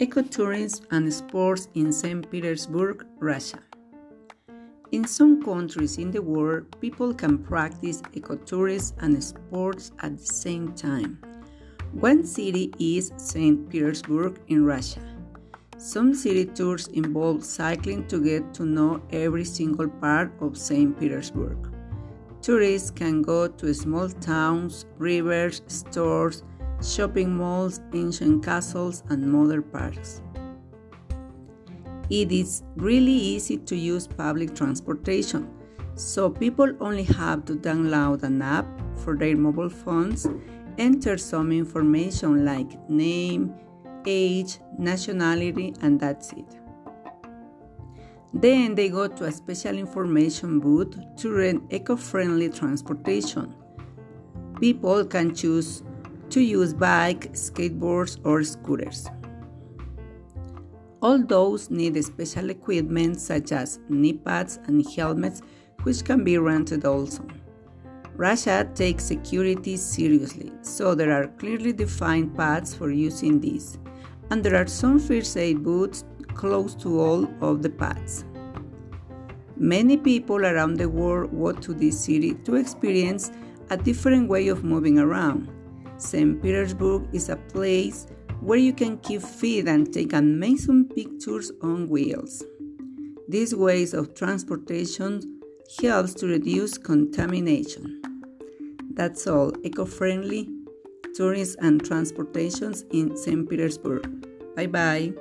Ecotourism and sports in St. Petersburg, Russia. In some countries in the world, people can practice ecotourism and sports at the same time. One city is St. Petersburg in Russia. Some city tours involve cycling to get to know every single part of St. Petersburg. Tourists can go to small towns, rivers, stores, shopping malls, ancient castles, and modern parks. It is really easy to use public transportation, so people only have to download an app for their mobile phones, enter some information like name, age, nationality, and that's it. Then they go to a special information booth to rent eco friendly transportation. People can choose to use bike, skateboards, or scooters. All those need special equipment such as knee pads and helmets, which can be rented also. Russia takes security seriously, so there are clearly defined paths for using these, and there are some first aid booths close to all of the paths. Many people around the world go to this city to experience a different way of moving around St. Petersburg is a place where you can keep fit and take amazing pictures on wheels. These ways of transportation helps to reduce contamination. That's all eco-friendly tourism and transportations in St. Petersburg. Bye bye.